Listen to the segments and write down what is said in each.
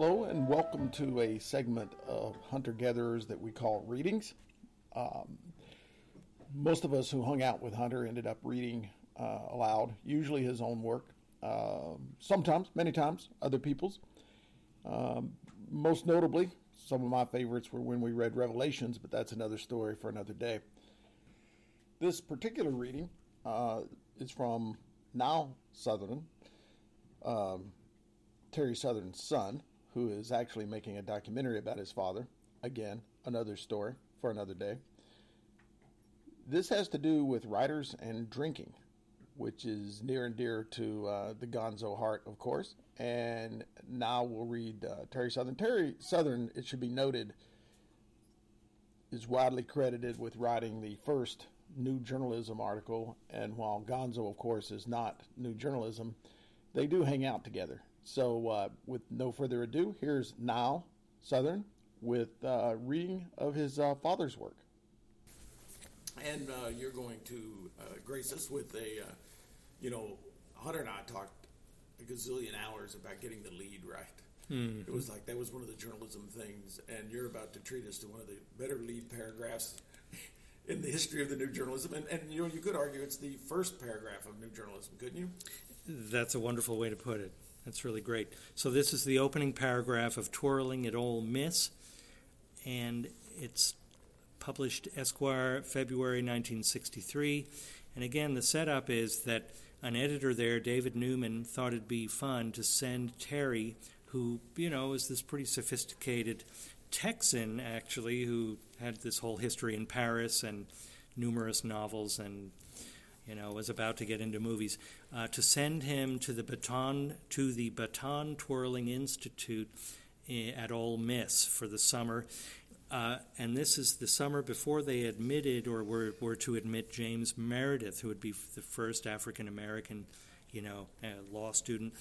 Hello, and welcome to a segment of hunter gatherers that we call readings. Um, most of us who hung out with Hunter ended up reading uh, aloud, usually his own work, uh, sometimes, many times, other people's. Um, most notably, some of my favorites were when we read Revelations, but that's another story for another day. This particular reading uh, is from Nile Southern, um, Terry Southern's son, who is actually making a documentary about his father. Again, another story for another day. This has to do with writers and drinking, which is near and dear to uh, the Gonzo heart, of course. And now we'll read uh, Terry Southern. Terry Southern, it should be noted, is widely credited with writing the first new journalism article. And while Gonzo, of course, is not new journalism, they do hang out together. So, uh, with no further ado, here's Nile Southern with uh, reading of his uh, father's work. And uh, you're going to uh, grace us with a, uh, you know, Hunter and I talked a gazillion hours about getting the lead right. Mm-hmm. It was like that was one of the journalism things, and you're about to treat us to one of the better lead paragraphs in the history of the new journalism. And, and you know, you could argue it's the first paragraph of new journalism, couldn't you? That's a wonderful way to put it. That's really great. So this is the opening paragraph of Twirling at Ole Miss, and it's published Esquire February 1963. And again, the setup is that an editor there, David Newman, thought it'd be fun to send Terry, who, you know, is this pretty sophisticated Texan, actually, who had this whole history in Paris and numerous novels and you know, was about to get into movies, uh, to send him to the baton to the baton twirling institute eh, at Ole Miss for the summer. Uh, and this is the summer before they admitted or were, were to admit James Meredith, who would be the first African American, you know, uh, law student.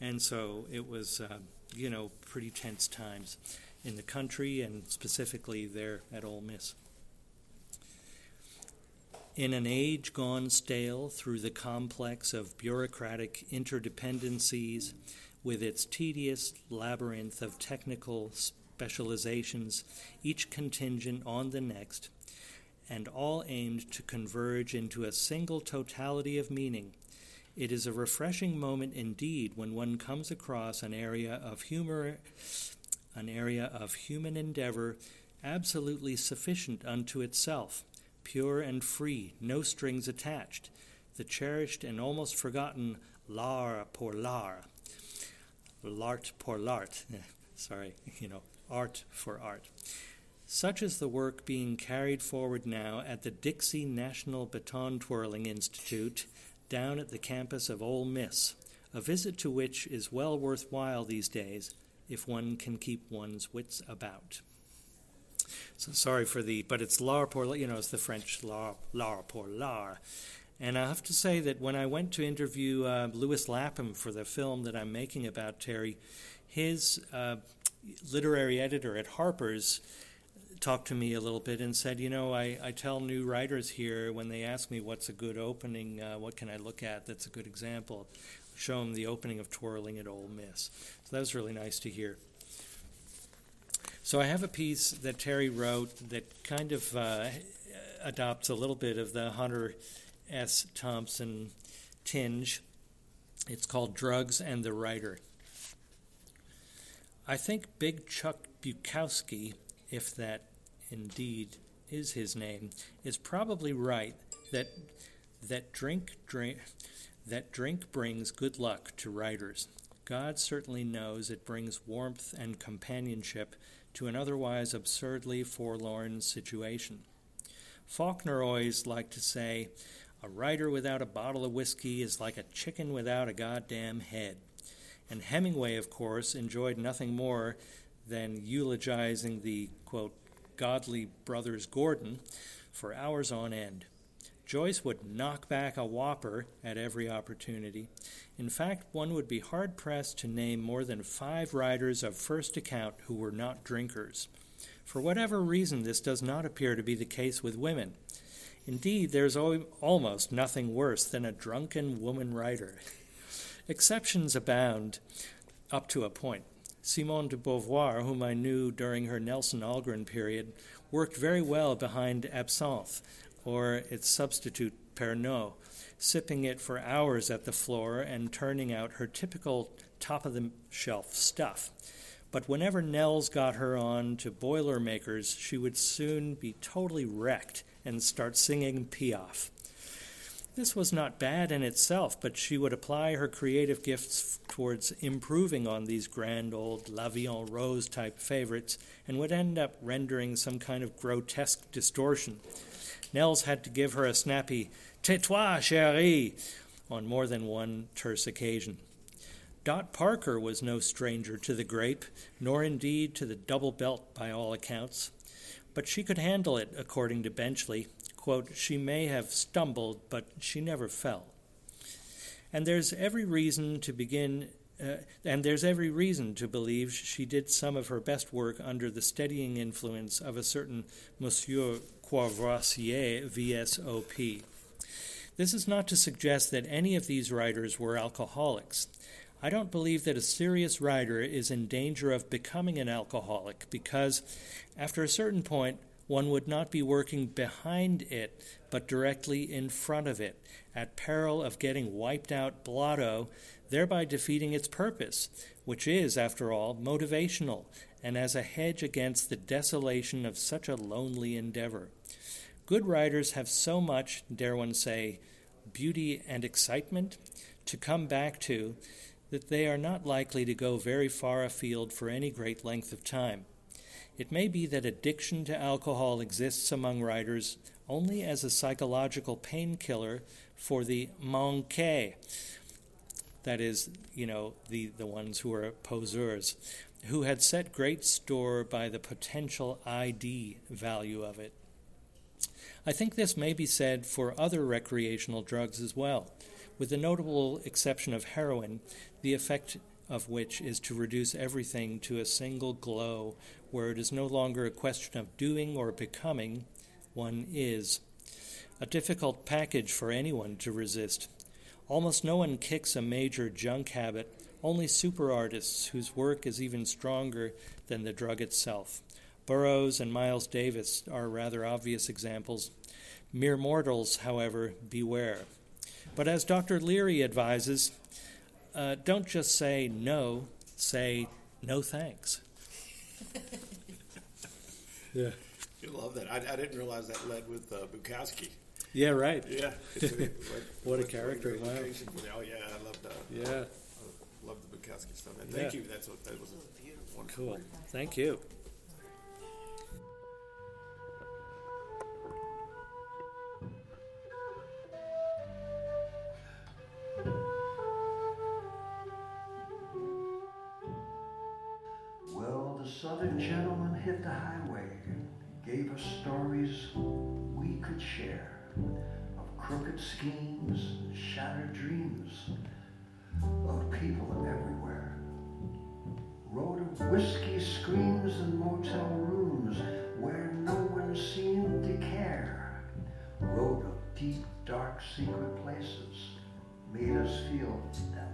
And so it was, uh, you know, pretty tense times in the country and specifically there at Ole Miss. In an age gone stale through the complex of bureaucratic interdependencies, with its tedious labyrinth of technical specializations, each contingent on the next, and all aimed to converge into a single totality of meaning, it is a refreshing moment indeed when one comes across an area of humor, an area of human endeavor absolutely sufficient unto itself pure and free, no strings attached, the cherished and almost forgotten l'art pour l'art, l'art pour l'art, sorry, you know, art for art. Such is the work being carried forward now at the Dixie National Baton Twirling Institute down at the campus of Ole Miss, a visit to which is well worthwhile these days if one can keep one's wits about. So sorry for the, but it's l'art pour, you know, it's the French l'art, l'art pour l'art. And I have to say that when I went to interview uh, Lewis Lapham for the film that I'm making about Terry, his uh, literary editor at Harper's talked to me a little bit and said, you know, I, I tell new writers here when they ask me what's a good opening, uh, what can I look at that's a good example, show them the opening of Twirling at Ole Miss. So that was really nice to hear. So I have a piece that Terry wrote that kind of uh, adopts a little bit of the Hunter S. Thompson tinge. It's called Drugs and the Writer. I think Big Chuck Bukowski, if that indeed is his name, is probably right that that drink drink that drink brings good luck to writers. God certainly knows it brings warmth and companionship to an otherwise absurdly forlorn situation. Faulkner always liked to say, A writer without a bottle of whiskey is like a chicken without a goddamn head. And Hemingway, of course, enjoyed nothing more than eulogizing the, quote, godly brothers Gordon for hours on end. Joyce would knock back a whopper at every opportunity. In fact, one would be hard pressed to name more than five writers of first account who were not drinkers. For whatever reason, this does not appear to be the case with women. Indeed, there's almost nothing worse than a drunken woman writer. Exceptions abound up to a point. Simone de Beauvoir, whom I knew during her Nelson Algren period, worked very well behind absinthe, or its substitute Pernod, sipping it for hours at the floor and turning out her typical top of the shelf stuff. But whenever Nels got her on to Boilermakers, she would soon be totally wrecked and start singing Piaf. This was not bad in itself, but she would apply her creative gifts towards improving on these grand old La Vie en Rose type favorites and would end up rendering some kind of grotesque distortion. Nels had to give her a snappy Tais-toi, chérie, on more than one terse occasion. Dot Parker was no stranger to the grape, nor indeed to the double belt by all accounts. But she could handle it, according to Benchley, quote, she may have stumbled, but she never fell. And there's every reason to begin, uh, and there's every reason to believe she did some of her best work under the steadying influence of a certain Monsieur Courvoisier, VSOP. This is not to suggest that any of these writers were alcoholics. I don't believe that a serious writer is in danger of becoming an alcoholic because, after a certain point, one would not be working behind it, but directly in front of it, at peril of getting wiped out blotto, thereby defeating its purpose, which is, after all, motivational, and as a hedge against the desolation of such a lonely endeavor. Good writers have so much, dare one say, beauty and excitement to come back to that they are not likely to go very far afield for any great length of time. It may be that addiction to alcohol exists among writers only as a psychological painkiller for the manqué, that is, you know, the, the ones who are poseurs, who had set great store by the potential ID value of it. I think this may be said for other recreational drugs as well, with the notable exception of heroin, the effect of which is to reduce everything to a single glow where it is no longer a question of doing or becoming, one is. A difficult package for anyone to resist. Almost no one kicks a major junk habit, only super artists whose work is even stronger than the drug itself. Burroughs and Miles Davis are rather obvious examples. Mere mortals, however, beware. But as Dr. Leary advises, uh, don't just say no, say no thanks. yeah. You love that. I, I, didn't realize that led with uh, Bukowski. Yeah, right. Yeah. what a character! Wow. Oh yeah, I love that. Yeah. I love the Bukowski stuff. And thank yeah. you. That's what that was. Wonderful. Cool. Thank you. Well, the southern gentleman hit the highway and gave us stories we could share of crooked schemes shattered dreams of people everywhere. Wrote of whiskey screams and motel rooms where no one seemed to care. Road of deep, dark, secret places, made us feel that